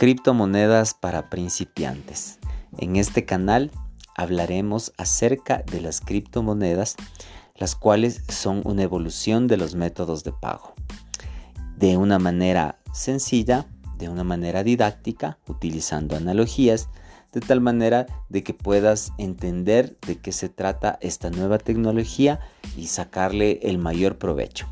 Criptomonedas para principiantes. En este canal hablaremos acerca de las criptomonedas, las cuales son una evolución de los métodos de pago. De una manera sencilla, de una manera didáctica, utilizando analogías, de tal manera de que puedas entender de qué se trata esta nueva tecnología y sacarle el mayor provecho.